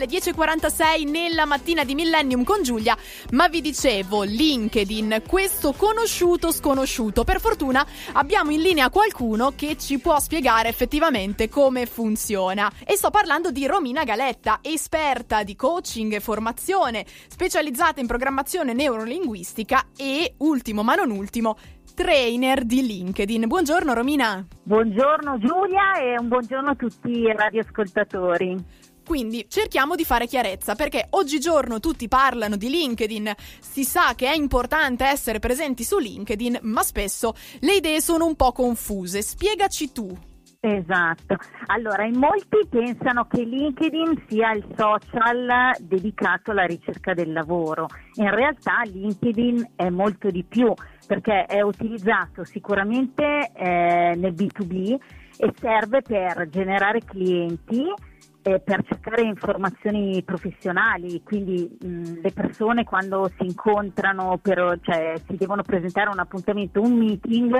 Le 10.46 nella mattina di Millennium con Giulia, ma vi dicevo LinkedIn, questo conosciuto sconosciuto. Per fortuna abbiamo in linea qualcuno che ci può spiegare effettivamente come funziona. E sto parlando di Romina Galetta, esperta di coaching e formazione, specializzata in programmazione neurolinguistica e, ultimo ma non ultimo, trainer di LinkedIn. Buongiorno Romina. Buongiorno Giulia e un buongiorno a tutti i radioascoltatori. Quindi cerchiamo di fare chiarezza perché oggigiorno tutti parlano di LinkedIn, si sa che è importante essere presenti su LinkedIn, ma spesso le idee sono un po' confuse. Spiegaci tu. Esatto, allora in molti pensano che LinkedIn sia il social dedicato alla ricerca del lavoro, in realtà LinkedIn è molto di più perché è utilizzato sicuramente eh, nel B2B e serve per generare clienti eh, per cercare informazioni professionali, quindi mh, le persone quando si incontrano, per, cioè si devono presentare un appuntamento, un meeting,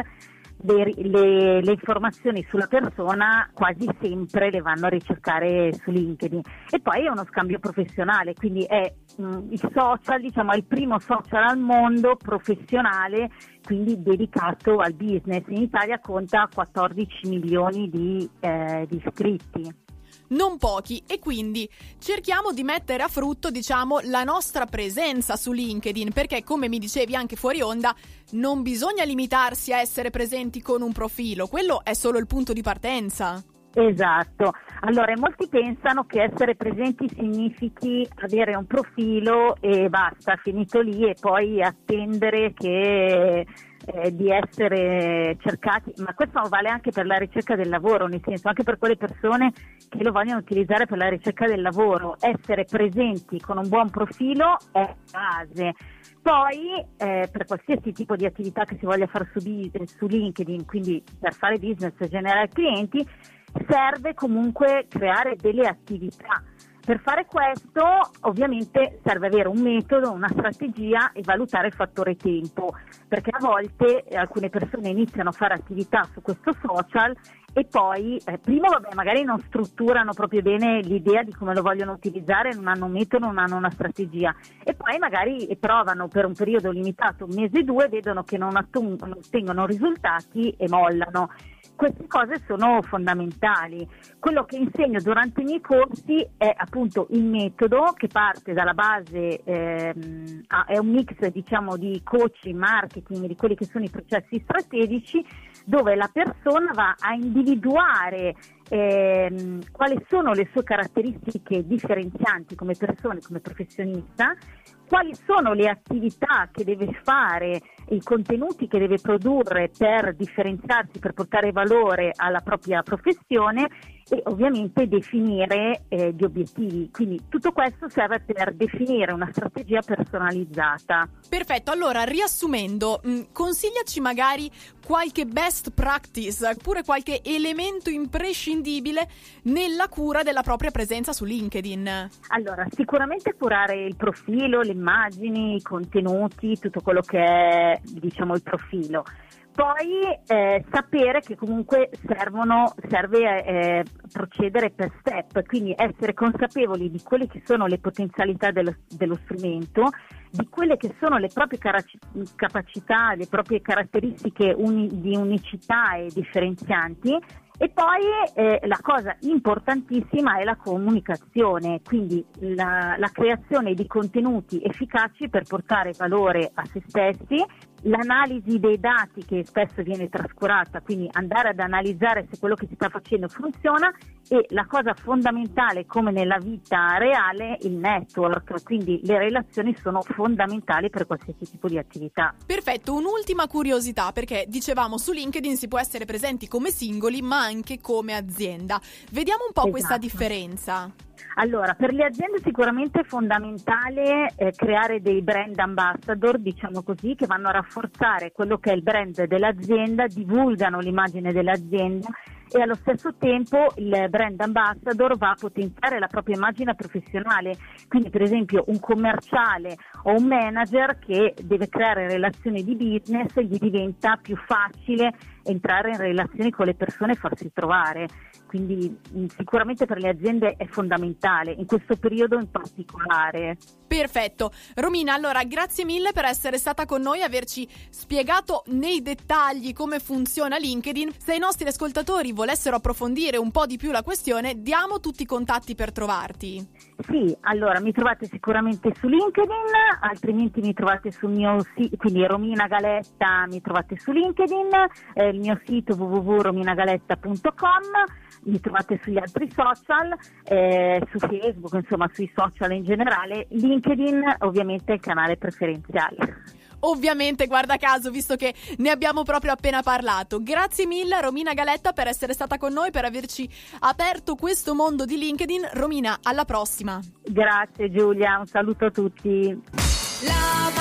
le, le, le, informazioni sulla persona quasi sempre le vanno a ricercare su LinkedIn e poi è uno scambio professionale, quindi è mh, il social, diciamo, è il primo social al mondo professionale, quindi dedicato al business. In Italia conta 14 milioni di, eh, di iscritti non pochi e quindi cerchiamo di mettere a frutto, diciamo, la nostra presenza su LinkedIn perché come mi dicevi anche fuori onda, non bisogna limitarsi a essere presenti con un profilo, quello è solo il punto di partenza. Esatto, allora molti pensano che essere presenti significhi avere un profilo e basta, finito lì e poi attendere che eh, di essere cercati, ma questo vale anche per la ricerca del lavoro, nel senso anche per quelle persone che lo vogliono utilizzare per la ricerca del lavoro, essere presenti con un buon profilo è base. Poi eh, per qualsiasi tipo di attività che si voglia fare su, su LinkedIn, quindi per fare business e generare clienti, serve comunque creare delle attività per fare questo ovviamente serve avere un metodo, una strategia e valutare il fattore tempo, perché a volte alcune persone iniziano a fare attività su questo social e poi eh, prima vabbè, magari non strutturano proprio bene l'idea di come lo vogliono utilizzare, non hanno un metodo, non hanno una strategia e poi magari provano per un periodo limitato, un mese o due, vedono che non ottengono risultati e mollano queste cose sono fondamentali. Quello che insegno durante i miei corsi è appunto il metodo che parte dalla base, ehm, è un mix diciamo di coaching, marketing, di quelli che sono i processi strategici, dove la persona va a individuare ehm, quali sono le sue caratteristiche differenzianti come persona, come professionista, quali sono le attività che deve fare, i contenuti che deve produrre per differenziarsi, per portare valore alla propria professione e ovviamente definire eh, gli obiettivi. Quindi tutto questo serve per definire una strategia personalizzata. Perfetto, allora riassumendo, mh, mm, consigliaci magari qualche best practice oppure qualche elemento imprescindibile nella cura della propria presenza su LinkedIn. Allora, sicuramente curare il profilo, le immagini, i contenuti, tutto quello che è diciamo il profilo. Poi eh, sapere che comunque servono, serve eh, procedere per step, quindi essere consapevoli di quelle che sono le potenzialità dello, dello strumento, di quelle che sono le proprie carac- capacità, le proprie caratteristiche uni- di unicità e differenzianti. E poi eh, la cosa importantissima è la comunicazione, quindi la, la, creazione di contenuti efficaci per portare valore a se stessi, l'analisi dei dati che spesso viene trascurata, quindi andare ad analizzare se quello che si sta facendo funziona e la cosa fondamentale come nella vita reale, il network, quindi le relazioni sono fondamentali per qualsiasi tipo di attività. Perfetto, un'ultima curiosità perché dicevamo su LinkedIn si può essere presenti come singoli ma anche come azienda. Vediamo un po' esatto. questa differenza. Allora, per le aziende sicuramente è fondamentale eh, creare dei brand ambassador, diciamo così, che vanno a rafforzare quello che è il brand dell'azienda, divulgano l'immagine dell'azienda e allo stesso tempo il brand ambassador va a potenziare la propria immagine professionale. Quindi per esempio un commerciale o un manager che deve creare relazioni di business gli diventa più facile entrare in relazioni con le persone e farsi trovare. Quindi mh, sicuramente per le aziende è fondamentale, in questo periodo in particolare. Perfetto. Romina, allora grazie mille per essere stata con noi e averci spiegato nei dettagli come funziona LinkedIn. Se i nostri ascoltatori volessero approfondire un po' di più la questione, diamo tutti i contatti per trovarti. Sì, allora mi trovate sicuramente su LinkedIn, altrimenti mi trovate sul mio sito, quindi Romina Galetta mi trovate su LinkedIn, eh, il mio sito www.rominagaletta.com, mi trovate sugli altri social, eh, su Facebook, insomma sui social in generale. LinkedIn ovviamente è il canale preferenziale. Ovviamente, guarda caso, visto che ne abbiamo proprio appena parlato. Grazie mille Romina Galetta per essere stata con noi, per averci aperto questo mondo di LinkedIn. Romina, alla prossima. Grazie Giulia, un saluto a tutti. La